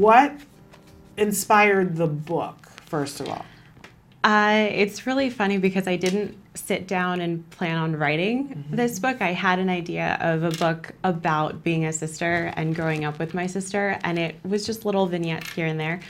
what inspired the book, first of all? Uh, it's really funny because I didn't sit down and plan on writing mm-hmm. this book. I had an idea of a book about being a sister and growing up with my sister, and it was just little vignettes here and there.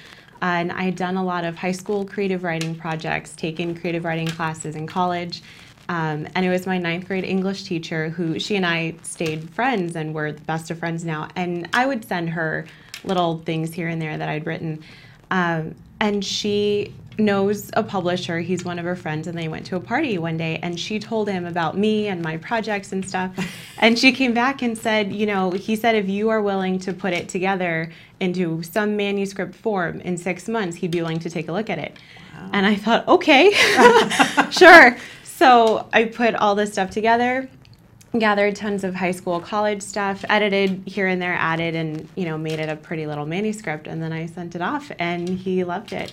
Uh, and I had done a lot of high school creative writing projects, taken creative writing classes in college. Um, and it was my ninth grade English teacher who she and I stayed friends and we're the best of friends now. And I would send her little things here and there that I'd written. Um, and she knows a publisher. He's one of her friends, and they went to a party one day, and she told him about me and my projects and stuff. and she came back and said, you know, he said if you are willing to put it together into some manuscript form in six months, he'd be willing to take a look at it. Wow. And I thought, okay, sure. So I put all this stuff together gathered tons of high school college stuff edited here and there added and you know made it a pretty little manuscript and then i sent it off and he loved it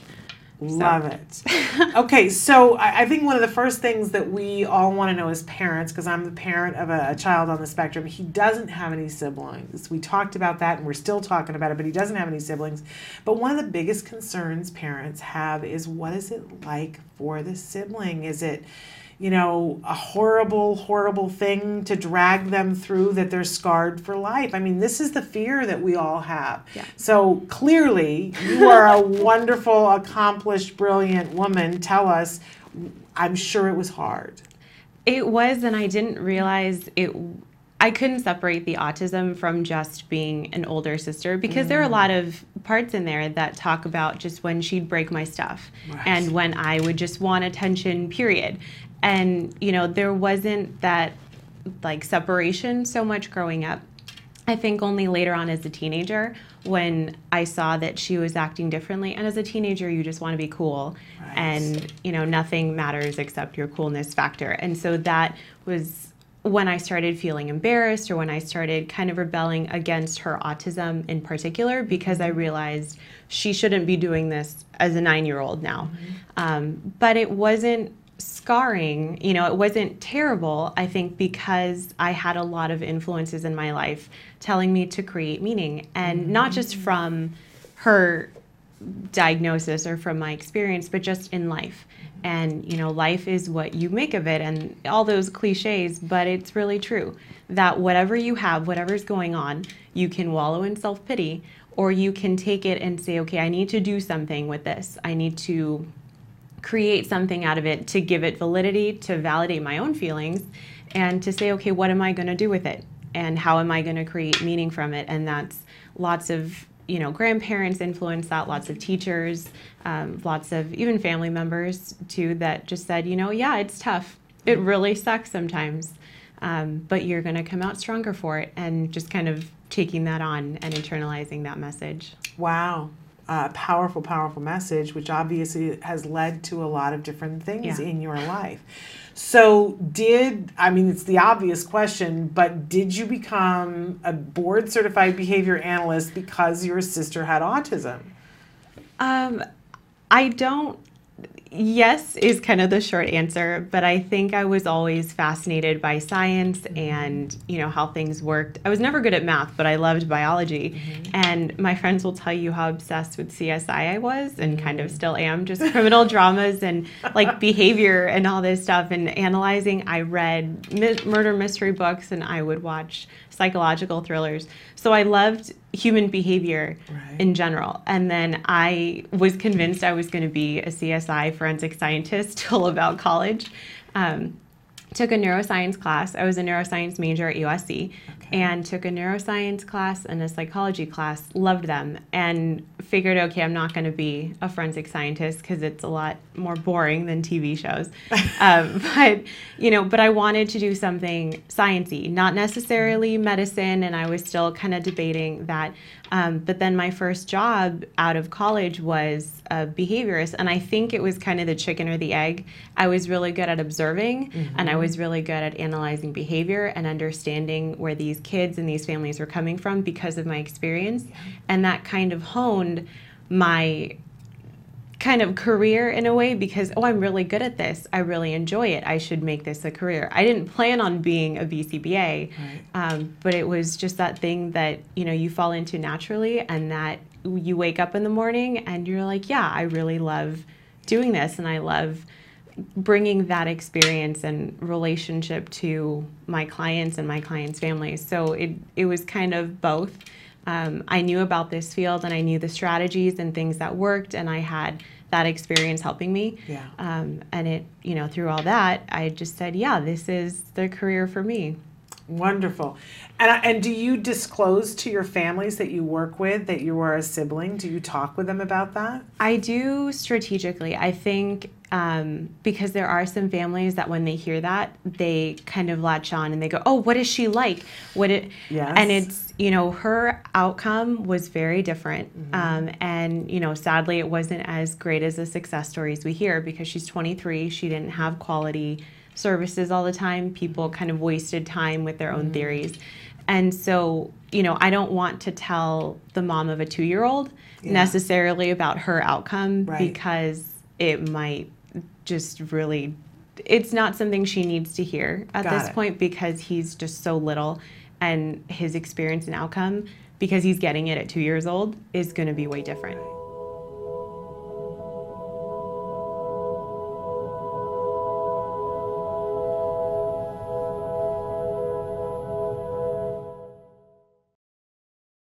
Love it. okay, so I, I, think one of the first things that we all want to know as parents, because I'm the parent of a, a, child on the spectrum, he doesn't have any siblings. We talked about that and we're still talking about it, but he doesn't have any siblings. But one of the biggest concerns parents have is what is it like for the sibling? Is it you know, a horrible, horrible thing to drag them through that they're scarred for life. I mean, this is the fear that we all have. Yeah. So clearly, you are a wonderful, accomplished, brilliant woman. Tell us, I'm sure it was hard. It was, and I didn't realize it. I couldn't separate the autism from just being an older sister because mm. there are a lot of parts in there that talk about just when she'd break my stuff right. and when I would just want attention, period and you know there wasn't that like separation so much growing up. I think only later on as a teenager when i saw that she was acting differently. And as a teenager you just want to be cool. Right. and you know nothing matters except your coolness factor. And so that was when i started feeling embarrassed or when i started kind of rebelling against her autism in particular because i realized she shouldn't be doing this as a nine year old now. Mm-hmm. um, but it wasn't scarring, you know, it wasn't terrible, I think, because I had a lot of influences in my life telling me to create meaning. And mm-hmm. not just from her diagnosis or from my experience, but just in life. And, you know, life is what you make of it and all those cliches, but it's really true that whatever you have, whatever's going on, you can wallow in self pity or you can take it and say, okay, I need to do something with this. I need to create something out of it to give it validity, to validate my own feelings, and to say, okay, what am I going to do with it? And how am I going to create meaning from it? And that's lots of you know grandparents influence that lots of teachers um, lots of even family members too that just said you know yeah it's tough it really sucks sometimes um, but you're going to come out stronger for it and just kind of taking that on and internalizing that message wow uh, powerful, powerful message, which obviously has led to a lot of different things yeah. in your life. So, did I mean, it's the obvious question, but did you become a board certified behavior analyst because your sister had autism? Um, I don't yes is kind of the short answer but i think i was always fascinated by science and you know how things worked. I was never good at math but i loved biology. Mm-hmm. and my friends will tell you how obsessed with csi i was and kind of still am just criminal dramas and like behavior and all this stuff and analyzing. I read mi- murder mystery books and i would watch psychological thrillers. So I loved human behavior right. in general. And then I was convinced I was going to be a CSI forensic scientist till about college. Um, took a neuroscience class. I was a neuroscience major at USC okay. and took a neuroscience class and a psychology class. Loved them and figured, okay, I'm not going to be a forensic scientist because it's a lot more boring than TV shows. um, but you know, but I wanted to do something sciencey, not necessarily medicine. And I was still kind of debating that. Um, but then my first job out of college was a behaviorist, and I think it was kind of the chicken or the egg. I was really good at observing, mm-hmm. and I was really good at analyzing behavior and understanding where these kids and these families were coming from because of my experience, yeah. and that kind of honed my kind of career in a way because oh i'm really good at this i really enjoy it i should make this a career i didn't plan on being a bcba right. um, but it was just that thing that you know you fall into naturally and that you wake up in the morning and you're like, yeah, I really love doing this and I love bringing that experience and relationship to my clients and my clients' families. So it, it was kind of both. Um, I knew about this field and I knew the strategies and things that worked, and I had that experience helping me. Yeah. Um, and it, you know, through all that, I just said, yeah, this is the career for me. Wonderful. And, and do you disclose to your families that you work with that you are a sibling? Do you talk with them about that? I do strategically. I think um, because there are some families that when they hear that, they kind of latch on and they go, "Oh, what is she like? What it?" Yes. And it's you know her outcome was very different, Mm-hmm. um, and you know sadly it wasn't as great as the success stories we hear because she's 23. She didn't have quality services all the time. People kind of wasted time with their Mm-hmm. own theories. And so, you know, I don't want to tell the mom of a two year old Yeah. necessarily about her outcome Right. because it might just really, it's not something she needs to hear at Got this it. point because he's just so little and his experience and outcome, because he's getting it at two years old, is going to be way different.